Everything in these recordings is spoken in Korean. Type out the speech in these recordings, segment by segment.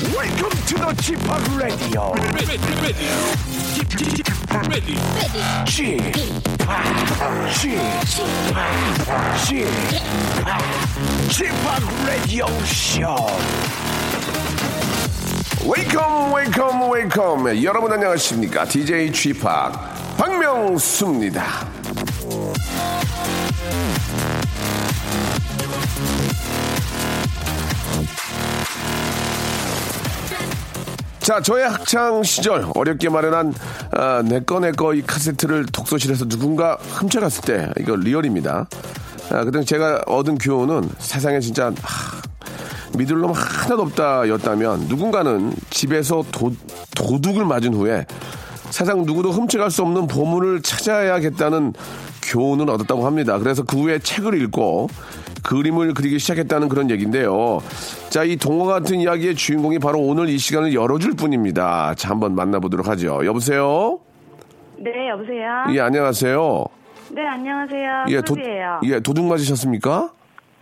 Welcome to the Chip Radio. Chip, Chip, Chip, Radio Show. 웨이컴 웨이컴 웨이컴 여러분 안녕하십니까 DJ Chip 박명수입니다 자, 저의 학창 시절 어렵게 마련한 아, 내꺼 내꺼 이 카세트를 독서실에서 누군가 훔쳐갔을 때 이거 리얼입니다. 아, 그때 제가 얻은 교훈은 세상에 진짜 하, 믿을 놈 하나도 없다였다면 누군가는 집에서 도, 도둑을 맞은 후에 세상 누구도 훔쳐갈 수 없는 보물을 찾아야겠다는 교훈을 얻었다고 합니다. 그래서 그 후에 책을 읽고 그림을 그리기 시작했다는 그런 얘기인데요. 자, 이 동화 같은 이야기의 주인공이 바로 오늘 이 시간을 열어줄 분입니다. 자, 한번 만나보도록 하죠. 여보세요? 네, 여보세요? 예, 안녕하세요. 네, 안녕하세요. 예, 도, 솔비예요. 예, 도둑 맞으셨습니까?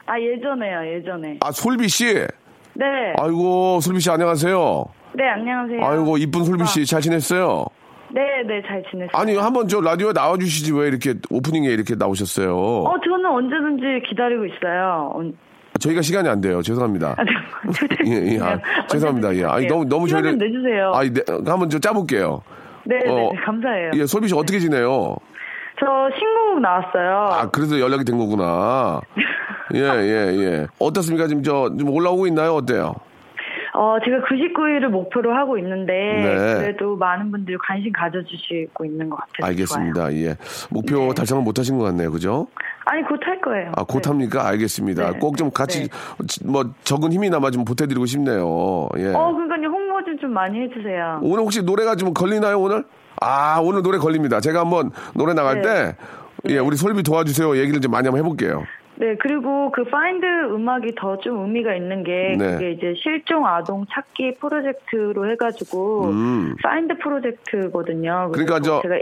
아, 예전에요, 예전에. 아, 솔비 씨? 네. 아이고, 솔비 씨 안녕하세요. 네, 안녕하세요. 아이고, 이쁜 솔비 씨 잘 지냈어요? 네, 네, 잘 지냈어요. 아니, 한번 저 라디오에 나와주시지 왜 이렇게 오프닝에 이렇게 나오셨어요? 어, 저는 언제든지 기다리고 있어요. 언... 저희가 시간이 안 돼요. 죄송합니다. 아, 예, 예. 아, 죄송합니다. 예. 아니, 너무, 너무 저희를. 좀 내주세요. 아니, 네, 한번 좀 짜볼게요. 네, 네, 어, 네, 감사해요. 예, 솔비 씨 어떻게 지내요? 저 신곡 나왔어요. 아, 그래서 연락이 된 거구나. 예, 예, 예. 어떻습니까? 지금 저, 좀 올라오고 있나요? 어때요? 어, 제가 99일을 목표로 하고 있는데, 네. 그래도 많은 분들이 관심 가져주시고 있는 것 같아서. 좋아요. 알겠습니다. 예. 목표 네. 달성을 못 하신 것 같네요. 그죠? 아니, 곧 할 거예요. 아, 곧 네. 합니까? 알겠습니다. 네. 꼭좀 같이, 네. 뭐, 적은 힘이나마 좀 보태드리고 싶네요. 예. 어, 그러니까요. 홍보 좀 좀 많이 해주세요. 오늘 혹시 노래가 좀 걸리나요, 오늘? 아, 오늘 노래 걸립니다. 제가 한번 노래 나갈 네. 때, 예, 우리 솔비 도와주세요. 얘기를 좀 많이 한번 해볼게요. 네, 그리고 그 find 음악이 더 좀 의미가 있는 게 네. 그게 이제 실종 아동 찾기 프로젝트로 해가지고 음. find 프로젝트거든요. 그러니까 그래서 저 제가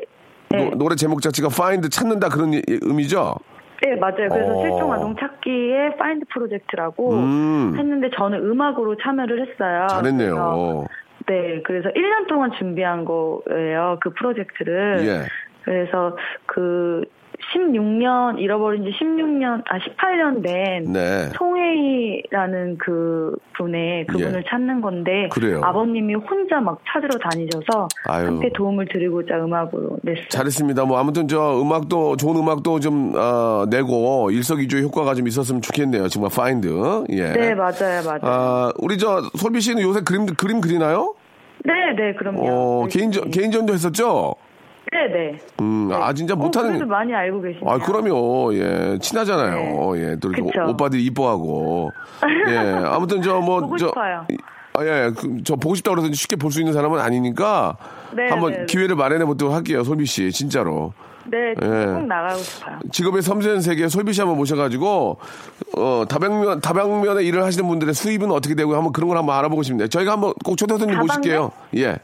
네, 노, 래 제목 자체가 find 찾는다 그런 이- 의미죠? 네 맞아요. 그래서 어. 실종 아동 찾기의 find 프로젝트라고 음. 했는데 저는 음악으로 참여를 했어요. 그래서 잘했네요. 네, 그래서 1년 동안 준비한 거예요. 그 프로젝트를. 예. 그래서 그 16년 잃어버린 지 16년 아 18년 된 네. 송혜희라는 그 분의 그분을 예. 찾는 건데 그래요. 아버님이 혼자 막 찾으러 다니셔서 아유. 함께 도움을 드리고자 음악으로 냈어요. 잘했습니다. 뭐 아무튼 저 음악도 좋은 음악도 좀 어, 내고 일석이조의 효과가 좀 있었으면 좋겠네요. 정말 find. 예. 네 맞아요 맞아요. 아, 우리 저 솔비 씨는 요새 그림 그림 그리나요? 네네 그럼요. 어, 개인전 개인전도 했었죠? 네네. 음, 아 진짜 못하는 그래도 많이 알고 계시네요. 아, 그럼요. 예. 친하잖아요. 예. 또 이렇게. 오- 오빠들이 이뻐하고. 예. 아무튼 저 뭐 보고 저 싶어요. 아, 예. 그, 저 보고 싶다고 그래서 쉽게 볼 수 있는 사람은 아니니까 네, 한번 네, 네. 기회를 마련해 보도록 할게요. 솔비 씨. 진짜로. 네, 예. 꼭 나가고 싶어요. 직업의 섬세한 세계 솔비 씨 한번 모셔가지고 어 다방면 다방면에 일을 하시는 분들의 수입은 어떻게 되고 한번 그런 걸 한번 알아보고 싶네요. 저희가 한번 꼭 초대 손님? 모실게요. 예.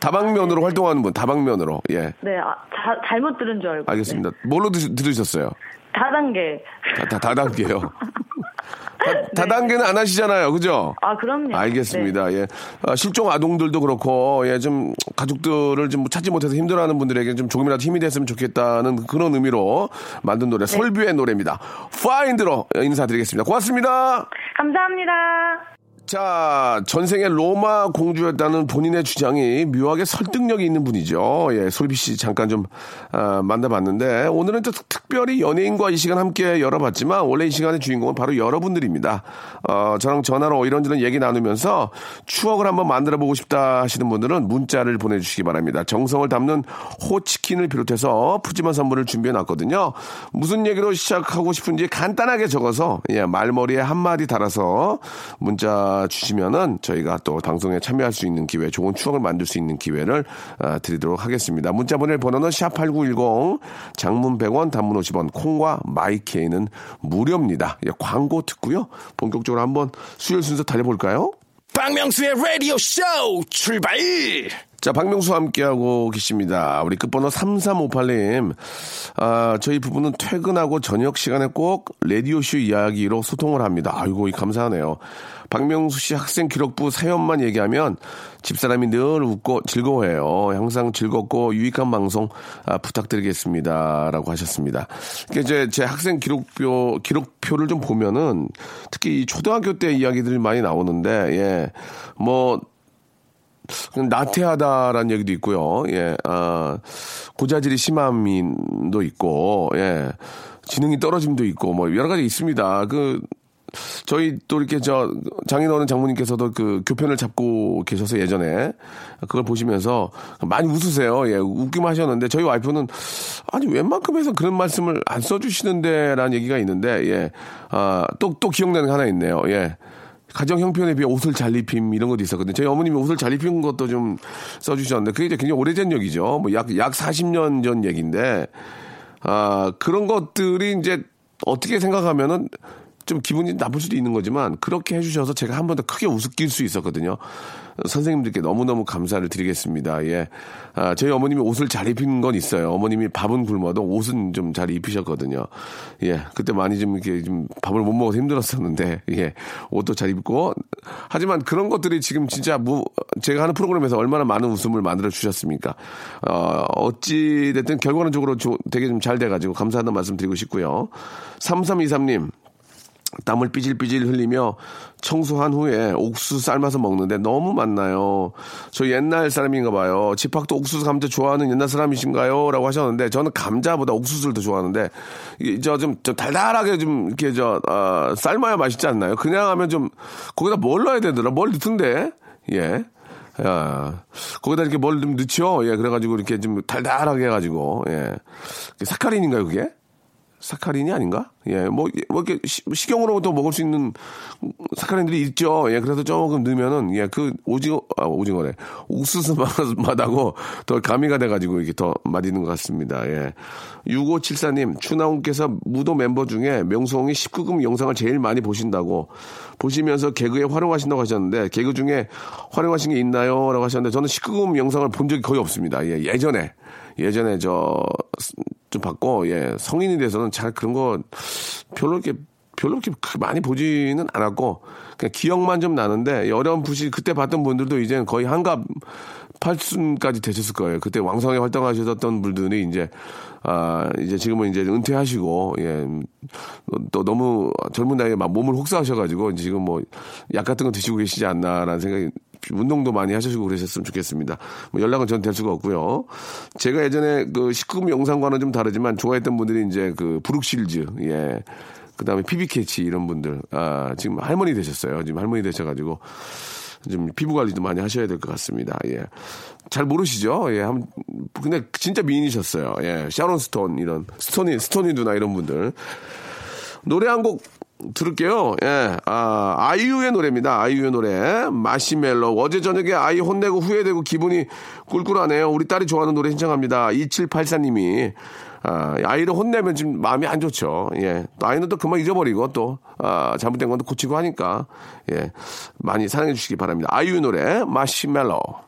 다방면으로 활동하는 분, 다방면으로. 예. 네, 아, 자- 잘못 들은 줄 알고. 알겠습니다. 뭘로 드, 들으셨어요? 네. 다단계. 다, 다, 다 단계요. 다, 단계는 안 하시잖아요. 그죠? 아, 그럼요. 알겠습니다. 예. 아, 실종 아동들도 그렇고, 예, 좀 가족들을 좀 찾지 못해서 힘들어하는 분들에게 좀 조금이라도 힘이 됐으면 좋겠다는 그런 의미로 만든 노래, 솔뷰의 노래입니다. 파인드로 인사드리겠습니다. 고맙습니다. 감사합니다. 자, 전생에 로마 공주였다는 본인의 주장이 묘하게 설득력이 있는 분이죠. 예, 솔비 씨 잠깐 좀 아, 만나봤는데 오늘은 또 특별히 연예인과 이 시간 함께 열어봤지만 원래 이 시간의 주인공은 바로 여러분들입니다. 어, 저랑 전화로 이런저런 얘기 나누면서 추억을 한번 만들어보고 싶다 하시는 분들은 문자를 보내주시기 바랍니다. 정성을 담는 호치킨을 비롯해서 푸짐한 선물을 준비해놨거든요. 무슨 얘기로 시작하고 싶은지 간단하게 적어서 예, 말머리에 한마디 달아서 문자 주시면은 저희가 또 방송에 참여할 수 있는 기회, 좋은 추억을 만들 수 있는 기회를 아, 드리도록 하겠습니다. 문자 보낼 번호는 샵8910 장문 100원, 단문 50원, 콩과 마이케이는 무료입니다. 예, 광고 듣고요. 본격적으로 한번 수요일 순서 달려볼까요? 박명수의 라디오 쇼 출발! 자, 박명수와 함께하고 계십니다. 우리 끝번호 3358님. 아, 저희 부부는 퇴근하고 저녁 시간에 꼭 라디오쇼 이야기로 소통을 합니다. 아이고, 감사하네요. 박명수 씨 학생 기록부 사연만 얘기하면 집사람이 늘 웃고 즐거워해요. 항상 즐겁고 유익한 방송 아, 부탁드리겠습니다. 라고 하셨습니다. 이게 이제 제 학생 기록표, 기록표를 좀 보면은 특히 이 초등학교 때 이야기들이 많이 나오는데, 예, 뭐, 나태하다라는 얘기도 있고요. 예, 아, 고자질이 심함도 있고, 예, 지능이 떨어짐도 있고, 뭐 여러 가지 있습니다. 그 저희 또 이렇게 저 장인어른 장모님께서도 그 교편을 잡고 계셔서 예전에 그걸 보시면서 많이 웃으세요. 예, 웃기만 하셨는데 저희 와이프는 아니 웬만큼에서 그런 말씀을 안 써주시는데라는 얘기가 있는데 예, 아또또 또 기억나는 게 하나 있네요. 예. 가정 형편에 비해 옷을 잘 입힘 이런 것도 있었거든요. 저희 어머님이 옷을 잘 입힌 것도 좀 써주셨는데 그게 이제 굉장히 오래전 얘기죠. 뭐 약, 약 40년 전 얘기인데, 아, 그런 것들이 이제 어떻게 생각하면은 좀 기분이 나쁠 수도 있는 거지만 그렇게 해주셔서 제가 한 번 더 크게 우습길 수 있었거든요. 선생님들께 너무너무 감사를 드리겠습니다. 예. 아, 저희 어머님이 옷을 잘 입힌 건 있어요. 어머님이 밥은 굶어도 옷은 좀 잘 입히셨거든요. 예. 그때 많이 좀 이렇게 좀 밥을 못 먹어서 힘들었었는데, 예. 옷도 잘 입고. 하지만 그런 것들이 지금 진짜 뭐, 제가 하는 프로그램에서 얼마나 많은 웃음을 만들어 주셨습니까? 어, 어찌됐든 결과론적으로 되게 좀 잘 돼가지고 감사하다는 말씀 드리고 싶고요. 3323님, 땀을 삐질삐질 흘리며 청소한 후에 옥수수 삶아서 먹는데 너무 맛나요. 저 옛날 사람인가 봐요. 집합도 옥수수 감자 좋아하는 옛날 사람이신가요? 라고 하셨는데 저는 감자보다 옥수수를 더 좋아하는데 저좀 좀 달달하게 좀 이렇게 저 어, 삶아야 맛있지 않나요? 그냥 하면 좀 거기다 뭘 넣어야 되더라? 뭘 넣던데? 예. 야, 거기다 이렇게 뭘 좀 넣죠? 예, 그래가지고 이렇게 좀 달달하게 해가지고, 예. 사카린인가요, 그게? 사카린이 아닌가? 예, 뭐, 뭐 이렇게 식용으로부터 먹을 수 있는 사카린들이 있죠. 예, 그래서 조금 넣으면은, 예, 그 오징어, 아, 오징어래. 옥수수 맛하고 더 가미가 돼가지고 이게 더 맛있는 것 같습니다. 예. 6574님, 추나훈께서 무도 멤버 중에 명수홍이 19금 영상을 제일 많이 보신다고 보시면서 개그에 활용하신다고 하셨는데, 개그 중에 활용하신 게 있나요? 라고 하셨는데, 저는 19금 영상을 본 적이 거의 없습니다. 예, 예전에. 예전에 저, 좀 봤고, 예, 성인이 돼서는 잘 그런 거 별로 이렇게, 별로 이렇게 많이 보지는 않았고, 그냥 기억만 좀 나는데, 어려운 부시 그때 봤던 분들도 이제 거의 한갑 팔순까지 되셨을 거예요. 그때 왕성하게 활동하셨던 분들이 이제, 아, 이제 지금은 이제 은퇴하시고, 예, 또 너무 젊은 나이에 막 몸을 혹사하셔가지고, 지금 뭐, 약 같은 거 드시고 계시지 않나라는 생각이 운동도 많이 하시고 그러셨으면 좋겠습니다. 뭐 연락은 전 될 수가 없고요. 제가 예전에 그 19금 영상과는 좀 다르지만 좋아했던 분들이 이제 그 브룩 쉴즈, 예. 그 다음에 피비 케이츠 이런 분들, 아, 지금 할머니 되셨어요. 지금 할머니 되셔가지고. 좀 피부 관리도 많이 하셔야 될 것 같습니다. 예. 잘 모르시죠? 예. 한, 근데 진짜 미인이셨어요. 예. 샤론 스톤, 이런, 스톤이, 스톤이 누나 이런 분들. 노래 한 곡 들을게요. 예. 아, 아이유의 노래입니다. 아이유의 노래. 마시멜로. 어제 저녁에 아이 혼내고 후회되고 기분이 꿀꿀하네요. 우리 딸이 좋아하는 노래 신청합니다. 2784님이. 아, 아이를 혼내면 지금 마음이 안 좋죠. 예. 또 아이는 또 그만 잊어버리고 또, 아, 잘못된 건도 고치고 하니까. 예. 많이 사랑해 주시기 바랍니다. 아이유 노래. 마시멜로.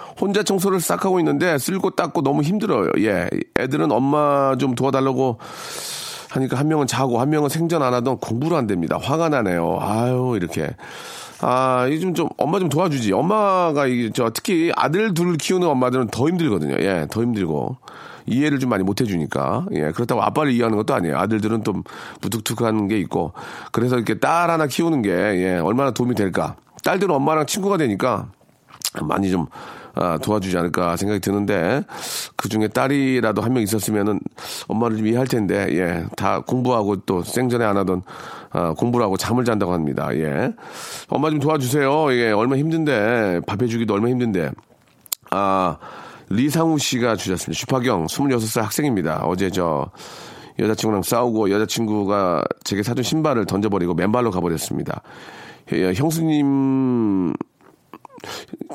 혼자 청소를 싹 하고 있는데 쓸고 닦고 너무 힘들어요. 예. 애들은 엄마 좀 도와달라고 하니까 한 명은 자고 한 명은 생전 안 하던 공부를 안 됩니다. 화가 나네요. 아유, 이렇게. 아, 이게 좀, 좀, 엄마 좀 도와주지. 엄마가, 이게, 저, 특히 아들 둘 키우는 엄마들은 더 힘들거든요. 예, 더 힘들고. 이해를 좀 많이 못 해주니까. 예, 그렇다고 아빠를 이해하는 것도 아니에요. 아들들은 좀 무뚝뚝한 게 있고. 그래서 이렇게 딸 하나 키우는 게, 예, 얼마나 도움이 될까. 딸들은 엄마랑 친구가 되니까 많이 좀, 아, 도와주지 않을까 생각이 드는데 그 중에 딸이라도 한 명 있었으면은 엄마를 좀 이해할 텐데 예, 다 공부하고 또 생전에 안 하던 아, 공부를 하고 잠을 잔다고 합니다. 예, 엄마 좀 도와주세요. 이게 얼마 나 힘든데 밥 해주기도 얼마 나 힘든데 아 리상우 씨가 주셨습니다. 슈파경 26살 학생입니다. 어제 저 여자친구랑 싸우고 여자친구가 제게 사준 신발을 던져버리고 맨발로 가버렸습니다. 예, 형수님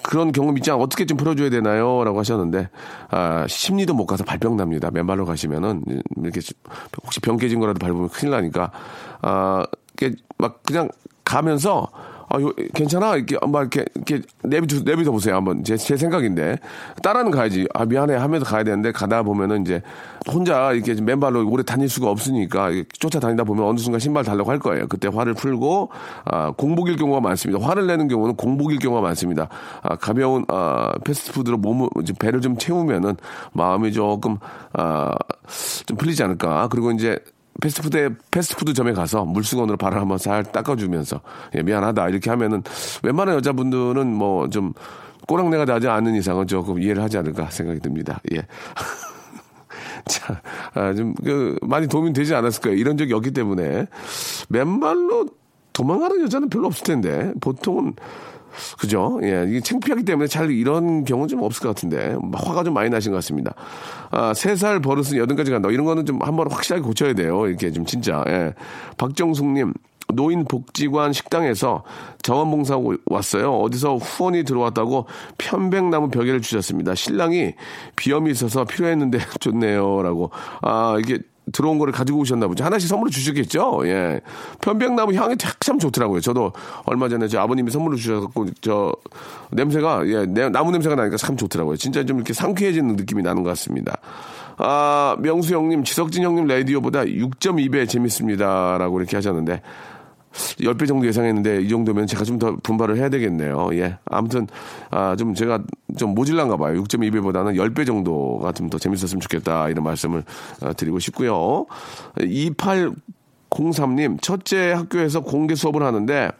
그런 경험 있지 않아 어떻게 좀 풀어줘야 되나요? 라고 하셨는데, 아, 심리도 못 가서 발병 납니다. 맨발로 가시면은, 이렇게, 혹시 병 깨진 거라도 밟으면 큰일 나니까, 아, 이렇게 막 그냥 가면서, 아, 요, 괜찮아? 이렇게, 막 이렇게, 이렇게, 내비둬, 내비둬 보세요. 한번. 제, 제 생각인데. 따라는 가야지. 아, 미안해. 하면서 가야 되는데, 가다 보면은 이제, 혼자 이렇게 맨발로 오래 다닐 수가 없으니까, 쫓아다니다 보면 어느 순간 신발 달라고 할 거예요. 그때 화를 풀고, 아, 공복일 경우가 많습니다. 화를 내는 경우는 공복일 경우가 많습니다. 아, 가벼운, 아, 패스트푸드로 몸을, 이제 배를 좀 채우면은, 마음이 조금, 아, 좀 풀리지 않을까. 그리고 이제, 패스트푸드에 패스트푸드점에 가서 물수건으로 발을 한번 살 닦아주면서 예, 미안하다 이렇게 하면은 웬만한 여자분들은 뭐 좀 꼬랑내가 나지 않는 이상은 조금 이해를 하지 않을까 생각이 듭니다. 예. 자, 아, 좀, 그, 많이 도움이 되지 않았을 거예요. 이런 적이 없기 때문에. 맨발로 도망가는 여자는 별로 없을 텐데, 보통은, 그죠? 예, 이게 창피하기 때문에 잘 이런 경우는 좀 없을 것 같은데, 화가 좀 많이 나신 것 같습니다. 아, 세 살 버릇은 여든까지 간다. 이런 거는 좀 한번 확실하게 고쳐야 돼요. 이렇게 좀 진짜, 예. 박정숙님, 노인복지관 식당에서 자원봉사하고 왔어요. 어디서 후원이 들어왔다고 편백나무 벽에를 주셨습니다. 신랑이 비염이 있어서 필요했는데 좋네요. 라고. 아, 이게 들어온 거를 가지고 오셨나 보죠. 하나씩 선물로 주셨겠죠? 예. 편백나무 향이 참 좋더라고요. 저도 얼마 전에 제 아버님이 선물로 주셔갖고, 저, 냄새가, 예, 내- 나무 냄새가 나니까 참 좋더라고요. 진짜 좀 이렇게 상쾌해지는 느낌이 나는 것 같습니다. 아, 명수 형님, 지석진 형님 라디오보다 6.2배 재밌습니다. 라고 이렇게 하셨는데, 10배 정도 예상했는데 이 정도면 제가 좀 더 분발을 해야 되겠네요. 예. 아무튼 아, 좀 제가 좀 모질란가 봐요. 6.2배보다는 10배 정도가 좀 더 재밌었으면 좋겠다. 이런 말씀을 어, 드리고 싶고요. 2803님, 첫째 학교에서 공개 수업을 하는데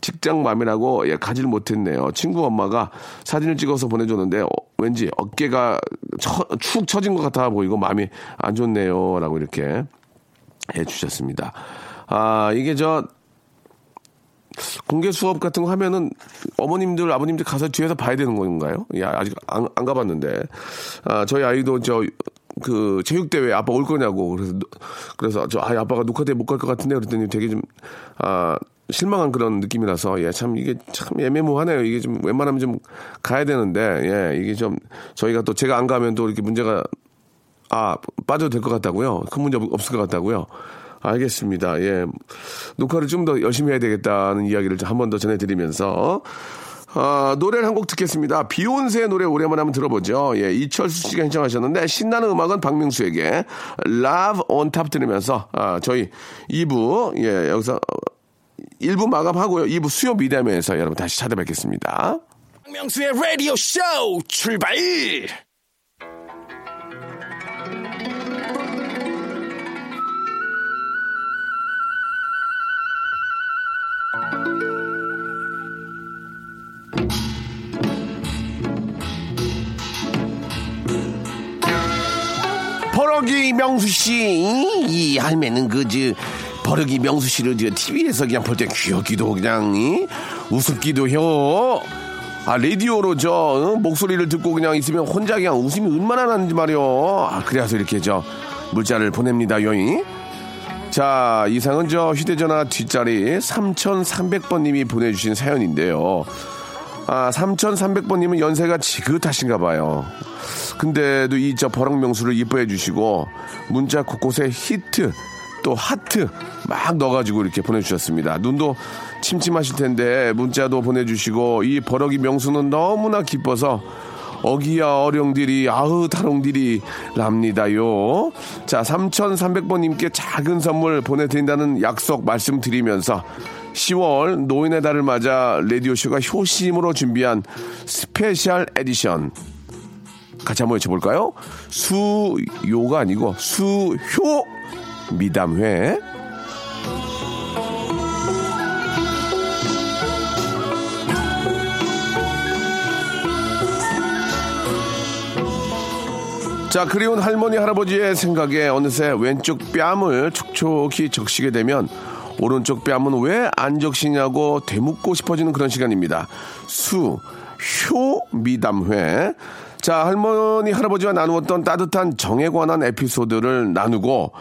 직장 맘이라고 예, 가지를 못했네요. 친구 엄마가 사진을 찍어서 보내줬는데 어, 왠지 어깨가 처- 축 처진 것 같아 보이고 마음이 안 좋네요. 라고 이렇게 해주셨습니다. 아, 이게 저, 공개 수업 같은 거 하면은 어머님들, 아버님들 가서 뒤에서 봐야 되는 건가요? 야, 아직 안, 안 가봤는데. 아, 저희 아이도 저, 그, 체육대회 아빠 올 거냐고. 그래서, 노- 그래서 저, 아, 아빠가 녹화대회 못 갈 것 같은데. 그랬더니 되게 좀, 아, 실망한 그런 느낌이라서, 예, 참, 이게 참 애매모하네요. 이게 좀 웬만하면 좀 가야 되는데, 예, 이게 좀, 저희가 또 제가 안 가면 또 이렇게 문제가 아, 빠져도 될 것 같다고요? 큰 문제 없- 없을 것 같다고요? 알겠습니다. 예. 녹화를 좀 더 열심히 해야 되겠다는 이야기를 한 번 더 전해드리면서, 아, 노래를 한 곡 듣겠습니다. 비욘세의 노래 오랜만에 한번 들어보죠. 예, 이철수 씨가 신청하셨는데, 신나는 음악은 박명수에게 Love on Top 들으면서, 아, 저희 2부, 예, 여기서 1부 마감하고요. 2부 수요 미담에서 여러분 다시 찾아뵙겠습니다. 박명수의 라디오 쇼 출발! 버럭이 명수 씨, 이 할매는 그저 버럭이 명수 씨를 저 TV에서 그냥 볼 때 귀엽기도 그냥 이? 우습기도 혀. 아 라디오로 저 어? 목소리를 듣고 그냥 있으면 혼자 그냥 웃음이 얼마나 나는지 말이요. 아 그래서 이렇게 저 문자를 보냅니다 요이. 자 이상은 저 휴대전화 뒷자리 3300번님이 보내주신 사연인데요. 아 3300번님은 연세가 지긋하신가 봐요. 근데도 이 저 버럭 명수를 이뻐해 주시고 문자 곳곳에 히트 또 하트 막 넣어가지고 이렇게 보내주셨습니다. 눈도 침침하실 텐데 문자도 보내주시고 이 버럭이 명수는 너무나 기뻐서 어기야 어령들이 아흐 타롱들이 랍니다요. 자 3,300번님께 작은 선물 보내드린다는 약속 말씀드리면서 10월 노인의 달을 맞아 라디오쇼가 효심으로 준비한 special edition 같이 한번 외쳐볼까요? 수요가 아니고 수효 미담회 자, 그리운 할머니, 할아버지의 생각에 어느새 왼쪽 뺨을 촉촉히 적시게 되면 오른쪽 뺨은 왜 안 적시냐고 되묻고 싶어지는 그런 시간입니다. 수, 효, 미담회. 자, 할머니, 할아버지와 나누었던 따뜻한 정에 관한 에피소드를 나누고,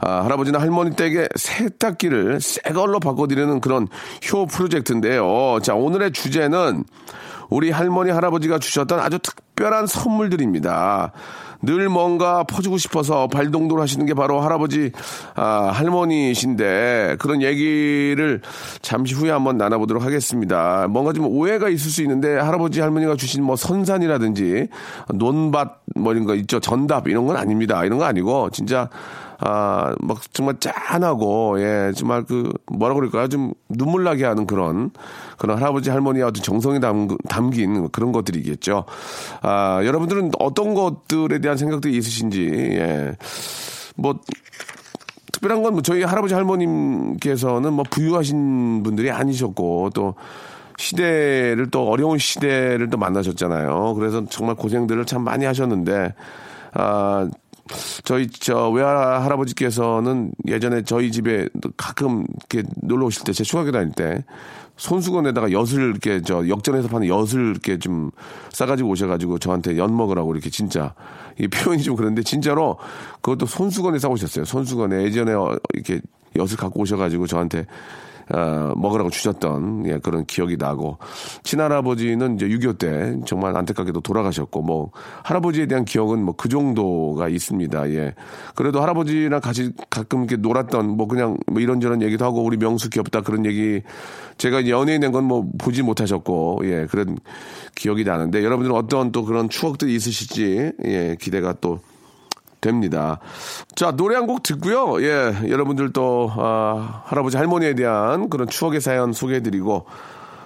아, 할아버지나 할머니 댁에 세탁기를 새 걸로 바꿔드리는 그런 효 프로젝트인데요. 자, 오늘의 주제는 우리 할머니, 할아버지가 주셨던 아주 특별한 선물들입니다. 늘 뭔가 퍼주고 싶어서 발동돌 하시는 게 바로 할아버지, 아, 할머니이신데 그런 얘기를 잠시 후에 한번 나눠보도록 하겠습니다. 뭔가 좀 오해가 있을 수 있는데 할아버지, 할머니가 주신 뭐 선산이라든지 논밭 뭐 이런 거 있죠. 전답 이런 건 아닙니다. 이런 거 아니고 진짜 아, 막 정말 짠하고, 예, 정말 그, 뭐라 그럴까요? 좀 눈물 나게 하는 그런, 그런 할아버지 할머니의 어떤 정성이 담, 담긴 그런 것들이겠죠. 아, 여러분들은 어떤 것들에 대한 생각들이 있으신지, 예. 뭐, 특별한 건 뭐 저희 할아버지 할머님께서는 뭐 부유하신 분들이 아니셨고, 또, 시대를 또 어려운 시대를 또 만나셨잖아요. 그래서 정말 고생들을 참 많이 하셨는데, 아, 저희 저 외할 할아버지께서는 예전에 저희 집에 가끔 이렇게 놀러 오실 때제 중학교 다닐 때 손수건에다가 엿을 이렇게 저 역전해서 파는 엿을 이렇게 좀 싸가지고 오셔가지고 저한테 엿 먹으라고 이렇게 진짜 이 표현이 좀 그런데 진짜로 그것도 손수건에 싸오셨어요. 손수건에 예전에 어, 이렇게 엿을 갖고 오셔가지고 저한테 어, 먹으라고 주셨던 예, 그런 기억이 나고 친할아버지는 이제 6.25 때 정말 안타깝게도 돌아가셨고 뭐 할아버지에 대한 기억은 뭐 그 정도가 있습니다. 예. 그래도 할아버지랑 같이 가끔 이렇게 놀았던 뭐 그냥 뭐 이런저런 얘기도 하고 우리 명수 귀엽다 그런 얘기 제가 연예인 된 건 뭐 보지 못하셨고 예 그런 기억이 나는데 여러분들은 어떤 또 그런 추억들이 있으실지 예 기대가 또 됩니다. 자, 노래 한 곡 듣고요. 예, 여러분들 또, 아, 할아버지 할머니에 대한 그런 추억의 사연 소개해드리고,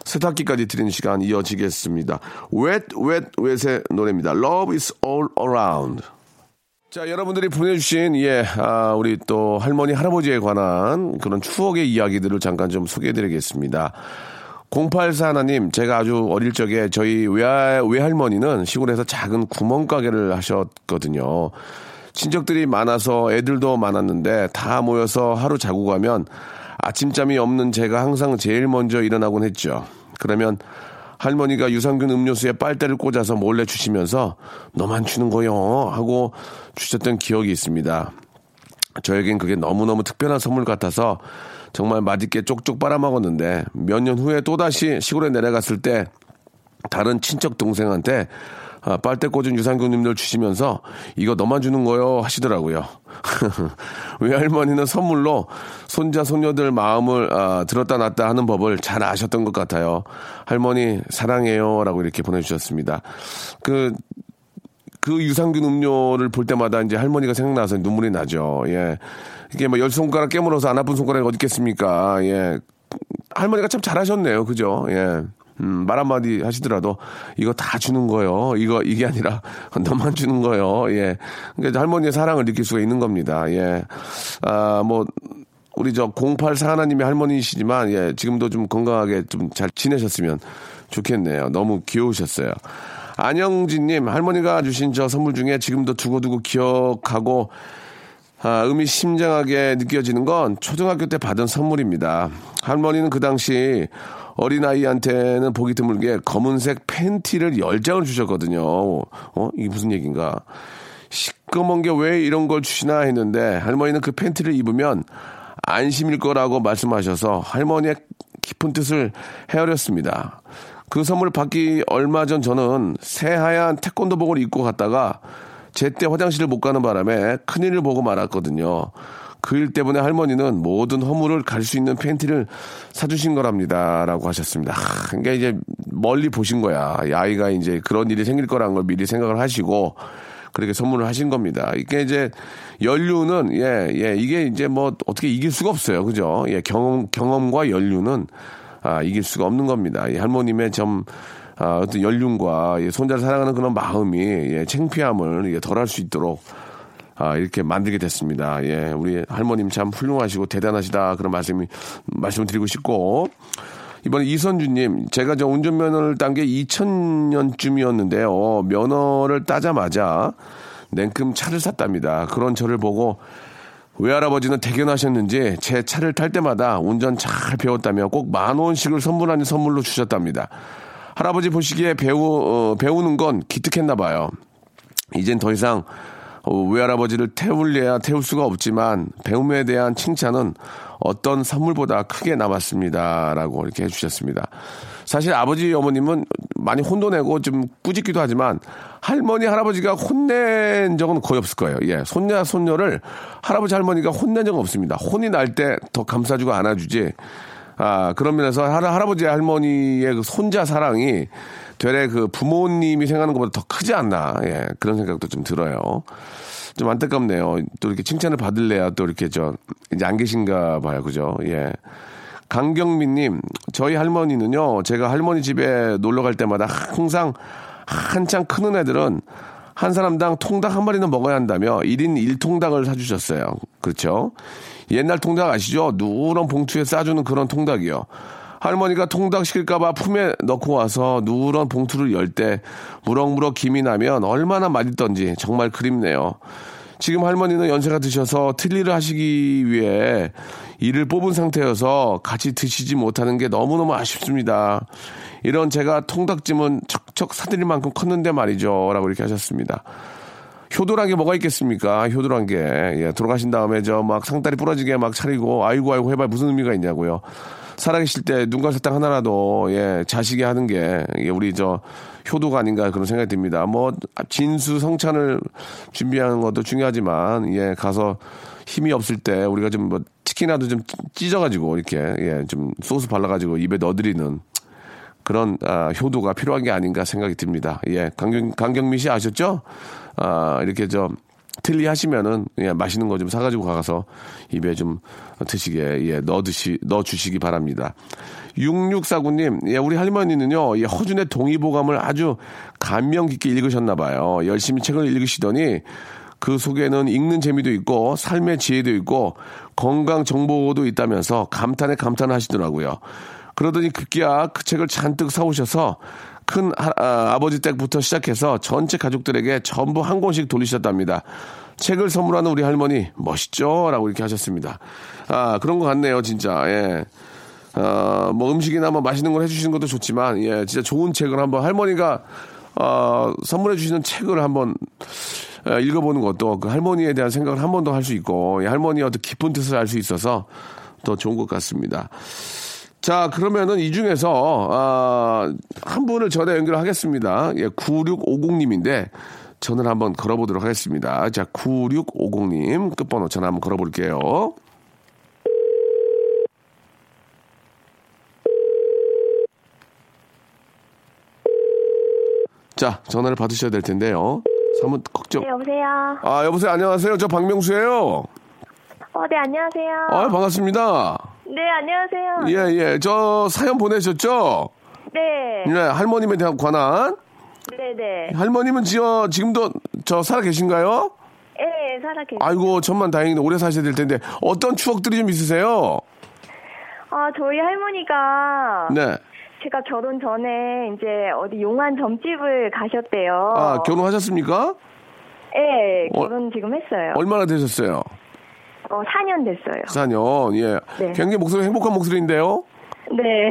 세탁기까지 드리는 시간 이어지겠습니다. Wet, Wet, Wet의 노래입니다. Love is all around. 자, 여러분들이 보내주신, 예, 아, 우리 또 할머니, 할아버지에 관한 그런 추억의 이야기들을 잠깐 좀 소개해드리겠습니다. 084 하나님, 제가 아주 어릴 적에 저희 외할, 외할머니는 시골에서 작은 구멍가게를 하셨거든요. 친척들이 많아서 애들도 많았는데 다 모여서 하루 자고 가면 아침잠이 없는 제가 항상 제일 먼저 일어나곤 했죠. 그러면 할머니가 유산균 음료수에 빨대를 꽂아서 몰래 주시면서 너만 주는 거요 하고 주셨던 기억이 있습니다. 저에겐 그게 너무너무 특별한 선물 같아서 정말 맛있게 쪽쪽 빨아먹었는데 몇 년 후에 또다시 시골에 내려갔을 때 다른 친척 동생한테 아, 빨대 꽂은 유산균님들 주시면서 이거 너만 주는 거요 하시더라고요. 외할머니는 선물로 손자 손녀들 마음을 아, 들었다 놨다 하는 법을 잘 아셨던 것 같아요. 할머니 사랑해요라고 이렇게 보내주셨습니다. 그그 유산균 음료를 볼 때마다 이제 할머니가 생각나서 눈물이 나죠. 예. 이게 뭐 열 손가락 깨물어서 안 아픈 손가락이 어디 있겠습니까? 예. 할머니가 참 잘하셨네요. 그죠? 예. 음, 말 한마디 하시더라도 이거 다 주는 거요. 이거 이게 아니라 너만 주는 거요. 예. 그러니까 할머니의 사랑을 느낄 수가 있는 겁니다. 예. 아, 뭐 우리 저 084 하나님의 할머니시지만 예, 지금도 좀 건강하게 좀 잘 지내셨으면 좋겠네요. 너무 귀여우셨어요. 안영진님 할머니가 주신 저 선물 중에 지금도 두고두고 기억하고 아, 의미심장하게 느껴지는 건 초등학교 때 받은 선물입니다. 할머니는 그 당시 어린아이한테는 보기 드물게 검은색 팬티를 열장을 주셨거든요. 어? 이게 무슨 얘기인가? 시꺼먼 게 왜 이런 걸 주시나 했는데 할머니는 그 팬티를 입으면 안심일 거라고 말씀하셔서 할머니의 깊은 뜻을 헤아렸습니다. 그 선물 받기 얼마 전 저는 새하얀 태권도복을 입고 갔다가 제때 화장실을 못 가는 바람에 큰일을 보고 말았거든요. 그 일 때문에 할머니는 모든 허물을 갈 수 있는 팬티를 사주신 거랍니다 라고 하셨습니다. 하, 그러니까 이제 멀리 보신 거야. 이 아이가 이제 그런 일이 생길 거라는 걸 미리 생각을 하시고 그렇게 선물을 하신 겁니다. 이게 이제 연류는 예, 예, 이게 이제 뭐 어떻게 이길 수가 없어요. 그죠? 예, 경험 경험과 연류는 아, 이길 수가 없는 겁니다. 이 할머님의 좀 아, 어떤 연륜과 예, 손자를 사랑하는 그런 마음이 예, 창피함을 예, 덜할 수 있도록 아, 이렇게 만들게 됐습니다. 예, 우리 할머님 참 훌륭하시고 대단하시다 그런 말씀이 말씀을 드리고 싶고 이번에 이선주님 제가 저 운전면허를 딴 게 2000년쯤이었는데요. 면허를 따자마자 냉큼 차를 샀답니다. 그런 저를 보고 외할아버지는 대견하셨는지 제 차를 탈 때마다 운전 잘 배웠다며 꼭 만 원씩을 선물하는 선물로 주셨답니다. 할아버지 보시기에 배우, 어, 배우는 건 기특했나 봐요. 이젠 더 이상 어, 외할아버지를 태울래야 태울 수가 없지만 배움에 대한 칭찬은 어떤 선물보다 크게 남았습니다. 라고 이렇게 해주셨습니다. 사실 아버지 어머님은 많이 혼도 내고 좀 꾸짖기도 하지만 할머니 할아버지가 혼낸 적은 거의 없을 거예요. 예, 손녀 손녀를 할아버지 할머니가 혼낸 적은 없습니다. 혼이 날 때 더 감싸주고 안아주지. 아 그런 면에서 할, 할아버지 할머니의 그 손자 사랑이 되레 그 부모님이 생각하는 것보다 더 크지 않나. 예, 그런 생각도 좀 들어요. 좀 안타깝네요. 또 이렇게 칭찬을 받을래야 또 이렇게 저 이제 안 계신가 봐요. 그죠? 예. 강경민님, 저희 할머니는요, 제가 할머니 집에 놀러 갈 때마다 항상 한창 크는 애들은 한 사람당 통닭 한 마리는 먹어야 한다며 1인 1통닭을 사주셨어요. 그렇죠? 옛날 통닭 아시죠? 누런 봉투에 싸주는 그런 통닭이요. 할머니가 통닭 시킬까봐 품에 넣고 와서 누런 봉투를 열 때 무럭무럭 김이 나면 얼마나 맛있던지 정말 그립네요. 지금 할머니는 연세가 드셔서 틀니를 하시기 위해 이를 뽑은 상태여서 같이 드시지 못하는 게 너무너무 아쉽습니다. 이런 제가 통닭찜은 척척 사드릴 만큼 컸는데 말이죠. 라고 이렇게 하셨습니다. 효도란 게 뭐가 있겠습니까? 효도란 게. 예, 돌아가신 다음에 저 막 상다리 부러지게 막 차리고 아이고 아이고 해봐 무슨 의미가 있냐고요. 살아계실 때 눈과 사탕 하나라도 예, 자식이 하는 게 예, 우리 저 효도가 아닌가 그런 생각이 듭니다. 뭐 진수 성찬을 준비하는 것도 중요하지만 예, 가서 힘이 없을 때 우리가 좀 뭐 치킨이라도 좀 찢어가지고 이렇게 예, 좀 소스 발라가지고 입에 넣어드리는 그런 아, 효도가 필요한 게 아닌가 생각이 듭니다. 예, 강경 강경미 씨 아셨죠? 아 이렇게 저 틀리 하시면은 예, 맛있는 거 좀 사가지고 가서 입에 좀 드시게 예, 넣어 드시 넣어 주시기 바랍니다. 6649님, 예, 우리 할머니는요, 이 허준의 동의보감을 아주 감명 깊게 읽으셨나 봐요. 열심히 책을 읽으시더니 그 속에는 읽는 재미도 있고 삶의 지혜도 있고 건강 정보도 있다면서 감탄에 감탄하시더라고요. 그러더니 급기야 그 책을 잔뜩 사오셔서 큰 아, 버지 댁부터 시작해서 전체 가족들에게 전부 한 권씩 돌리셨답니다. 책을 선물하는 우리 할머니 멋있죠? 라고 이렇게 하셨습니다. 아 그런 것 같네요 진짜. 예. 어, 뭐 음식이나 뭐 맛있는 걸 해주시는 것도 좋지만 예 진짜 좋은 책을 한번 할머니가 어, 선물해 주시는 책을 한번 예, 읽어보는 것도 그 할머니에 대한 생각을 한 번 더 할 수 있고 이 할머니의 어떤 깊은 뜻을 알 수 있어서 더 좋은 것 같습니다. 자, 그러면은 이 중에서, 아, 한 분을 전화 연결하겠습니다. 예, 9650님인데, 전화를 한번 걸어보도록 하겠습니다. 자, 9650님, 끝번호 전화 한번 걸어볼게요. 자, 전화를 받으셔야 될 텐데요. 사뭇 걱정. 네, 여보세요. 아, 여보세요. 안녕하세요. 저 박명수예요. 어, 네, 안녕하세요. 아, 반갑습니다. 네, 안녕하세요. 예, 예. 저 사연 보내셨죠? 네. 네, 할머님에 대한 관한. 네, 네. 할머님은 지어, 지금도 저 살아 계신가요? 네, 살아 계세요. 아이고, 천만 다행이네. 오래 사셔야 될 텐데. 어떤 추억들이 좀 있으세요? 아, 저희 할머니가 네. 제가 결혼 전에 이제 어디 용한 점집을 가셨대요. 아, 결혼하셨습니까? 네, 어, 결혼 지금 했어요. 얼마나 되셨어요? 어, 4년 됐어요. 4년. 예. 네. 굉장히 목소리 행복한 목소리인데요. 네.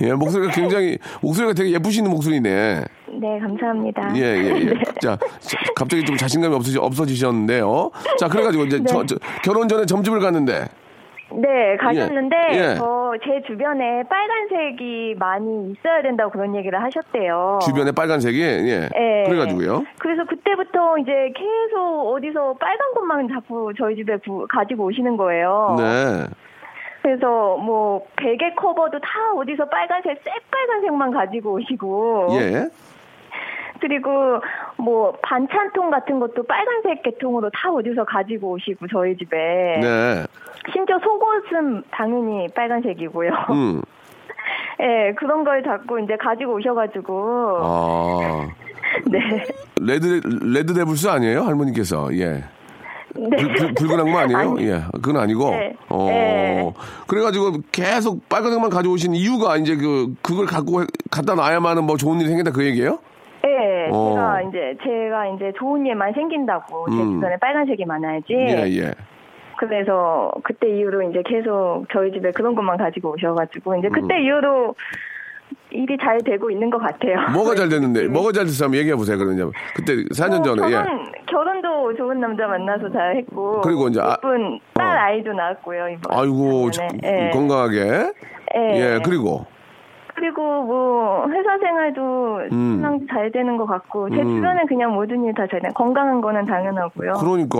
예, 목소리가 굉장히 목소리가 되게 예쁘시는 목소리네. 네, 감사합니다. 예, 예, 예. 네. 자, 자, 갑자기 좀 자신감이 없어지, 없어지셨는데요. 자, 그래가지고 이제 네. 저, 저, 결혼 전에 점집을 갔는데. 네, 가셨는데 예. 예. 저제 주변에 빨간색이 많이 있어야 된다고 그런 얘기를 하셨대요. 주변에 빨간색이 예. 예. 그래가지고요. 그래서 그때부터 이제 계속 어디서 빨간 것만 자꾸 저희 집에 구- 가지고 오시는 거예요. 네. 그래서 뭐 베개 커버도 다 어디서 빨간색, 새빨간색만 가지고 오시고. 예. 그리고 뭐 반찬통 같은 것도 빨간색 계통으로 다 어디서 가지고 오시고 저희 집에. 네. 심지어 속옷은 당연히 빨간색이고요. 음. 예, 그런 걸 자꾸 이제 가지고 오셔가지고. 아. 네. Red Red Devils 아니에요 할머니께서 예. 네. 불, 불, 붉은 악마 아니에요? 아니, 예, 그건 아니고. 네. 어. 네. 그래가지고 계속 빨간색만 가져오신 이유가 이제 그 그걸 갖고 갖다 놔야만은 뭐 좋은 일이 생긴다 그 얘기예요? 예, 어. 제가 이제 제가 이제 좋은 일만 생긴다고 제 음. 주변에 빨간색이 많아야지. 예, 예. 그래서 그때 이후로 이제 계속 저희 집에 그런 것만 가지고 오셔가지고 이제 그때 음. 이후로 일이 잘 되고 있는 것 같아요. 뭐가 잘 됐는데, 뭐가 잘 됐어 한번 얘기해 보세요. 그러면 그때 4년 어, 전에 예. 결혼, 결혼도 좋은 남자 만나서 잘 했고. 그리고 이제 아- 예쁜 딸 어. 아이도 낳았고요, 이번. 아이고. 저- 예. 건강하게. 예. 예, 그리고 그리고 뭐 회사 생활도 음. 신랑 잘 되는 것 같고 제 음. 주변에 그냥 모든 일 다 잘 돼. 건강한 거는 당연하고요. 그러니까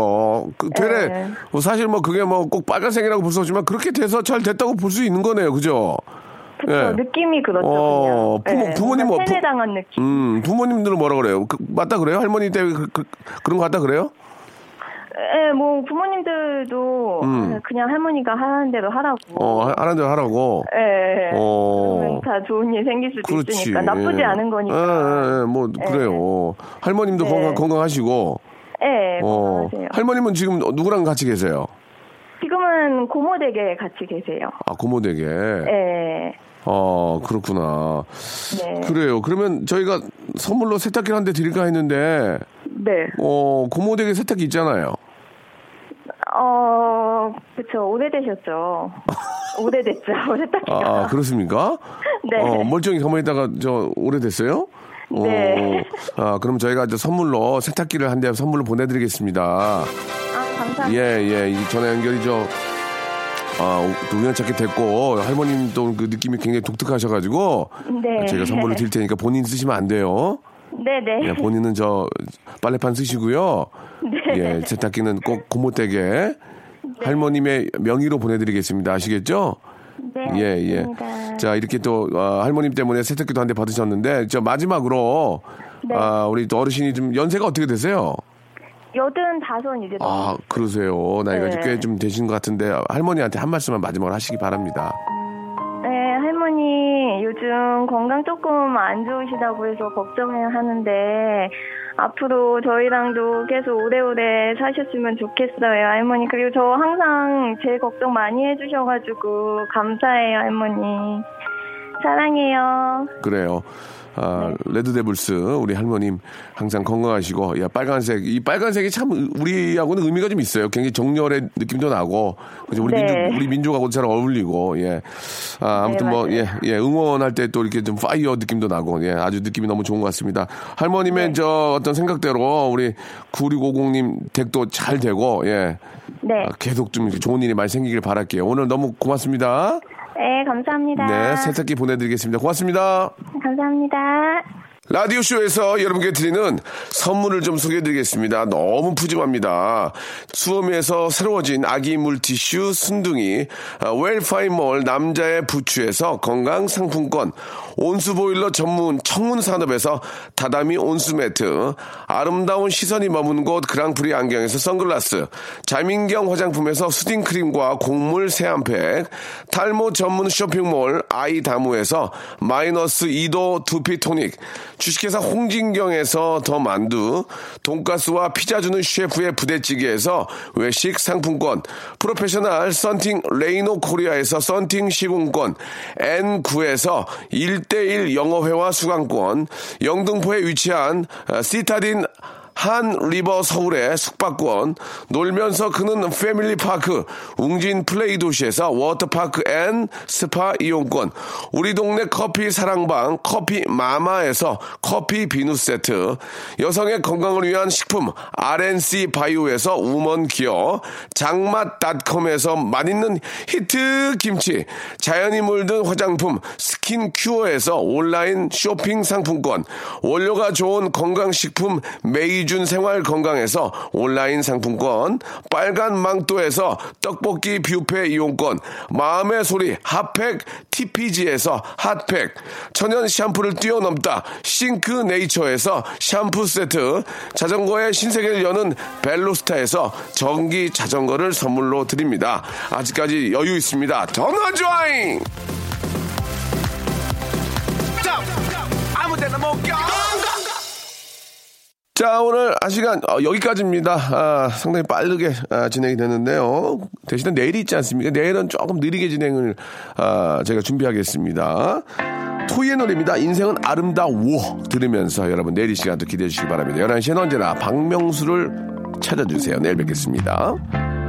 그 되레 예. 뭐 사실 뭐 그게 뭐 꼭 빨간색이라고 볼 수 없지만 그렇게 돼서 잘 됐다고 볼 수 있는 거네요, 그죠? 예. 느낌이 그렇죠. 어. 부모- 예, 부모님 뭐 세뇌당한 느낌. 음, 부모님들은 뭐라 그래요? 그, 맞다 그래요? 할머니 때문에 그, 그, 그런 거 같다 그래요? 예, 뭐 부모님들도 음. 그냥 할머니가 하는 대로 하라고. 어, 하- 하는 대로 하라고. 예. 어. 그러면 다 좋은 일 생길 수도 그렇지. 있으니까 나쁘지 예. 않은 거니까. 예, 예, 예, 뭐 그래요. 할머님도 네. 건강 건강하시고. 예, 어, 건강하세요. 할머님은 지금 누구랑 같이 계세요? 지금은 고모 댁에 같이 계세요. 아, 고모 댁에. 예. 어, 그렇구나. 네. 그래요. 그러면 저희가 선물로 세탁기를 한대 드릴까 했는데, 네. 어, 고모댁에 세탁기 있잖아요. 어, 그쵸. 오래되셨죠. 오래됐죠. 세탁기가. 아, 그렇습니까? 네. 어, 멀쩡히 가만히 있다가 저 오래됐어요? 네. 어, 아, 그럼 저희가 이제 선물로 세탁기를 한 대 선물로 보내드리겠습니다. 아, 감사합니다. 예, 예. 이 전화 연결이 저, 아, 또 우연찮게 됐고, 할머님도 그 느낌이 굉장히 독특하셔가지고, 네. 저희가 선물을 드릴 테니까 본인 쓰시면 안 돼요. 네네. 예, 본인은 저 빨래판 쓰시고요. 네. 예, 세탁기는 꼭 고모댁에 할머님의 명의로 보내드리겠습니다. 아시겠죠? 네. 예, 예. 알겠습니다. 자, 이렇게 또, 어, 할머님 때문에 세탁기도 한 대 받으셨는데, 저 마지막으로, 네. 아, 우리 또 어르신이 좀 연세가 어떻게 되세요? 여든 다섯 이제 아, 그러세요. 나이가 네. 꽤좀 되신 것 같은데, 할머니한테 한 말씀만 마지막으로 하시기 바랍니다. 요즘 건강 조금 안 좋으시다고 해서 걱정을 하는데 앞으로 저희랑도 계속 오래오래 사셨으면 좋겠어요, 할머니. 그리고 저 항상 제 걱정 많이 해주셔가지고 감사해요, 할머니. 사랑해요. 그래요. 아, Red Devils 우리 할머님 항상 건강하시고 야 빨간색 이 빨간색이 참 우리하고는 의미가 좀 있어요. 굉장히 정열의 느낌도 나고 그죠 우리 네. 민족 우리 민족하고도 잘 어울리고 예. 아, 아무튼 네, 뭐 맞아요. 예, 예 응원할 때 또 이렇게 좀 fire 느낌도 나고 예 아주 느낌이 너무 좋은 것 같습니다. 할머님의 네. 저 어떤 생각대로 우리 9650님 댁도 잘 되고 예. 네. 아, 계속 좀 이렇게 좋은 일이 많이 생기길 바랄게요. 오늘 너무 고맙습니다. 네, 감사합니다. 네, 세탁기 보내드리겠습니다. 고맙습니다. 감사합니다. 라디오쇼에서 여러분께 드리는 선물을 좀 소개해드리겠습니다. 너무 푸짐합니다. 수오미에서 새로워진 아기 물티슈 순둥이, 아, 웰파이몰 남자의 부추에서 건강상품권, 온수보일러 전문 청문산업에서 다다미 온수매트, 아름다운 시선이 머무는 곳 그랑프리 안경에서 선글라스, 자민경 화장품에서 soothing 크림과 곡물 세안팩, 탈모 전문 쇼핑몰 아이다무에서 마이너스 2도 두피토닉, 주식회사 홍진경에서 더 만두, 돈가스와 피자 주는 셰프의 부대찌개에서 외식 상품권, 프로페셔널 썬팅 레이노 코리아에서 썬팅 시공권, N9에서 1 대1 영어회화 수강권, 영등포에 위치한 어, 시타딘 한 리버 서울의 숙박권, 놀면서 크는 패밀리 파크, 웅진 플레이 도시에서 water park and 스파 이용권, 우리 동네 커피 사랑방 커피 마마에서 커피 비누 세트, 여성의 건강을 위한 식품 RNC 바이오에서 우먼 기어, 장맛닷컴에서 맛있는 히트 김치, 자연이 물든 화장품 스킨큐어에서 온라인 쇼핑 상품권, 원료가 좋은 건강식품 메이준 생활 건강에서 온라인 상품권, 빨간 망토에서 떡볶이 뷔페 이용권, 마음의 소리 핫팩 TPG에서 핫팩, 천연 샴푸를 뛰어넘다 싱크 네이처에서 샴푸 세트, 자전거의 신세계를 여는 벨로스타에서 전기 자전거를 선물로 드립니다. 아직까지 여유 있습니다. 전화 조잉! 자, 오늘 한 시간 어, 여기까지입니다. 아, 상당히 빠르게 아, 진행이 되는데요. 대신에 내일이 있지 않습니까? 내일은 조금 느리게 진행을 아, 제가 준비하겠습니다. 토이의 노래입니다. 인생은 아름다워 들으면서 여러분 내일 이 시간도 기대해 주시기 바랍니다. 11시에는 언제나 박명수를 찾아주세요. 내일 뵙겠습니다.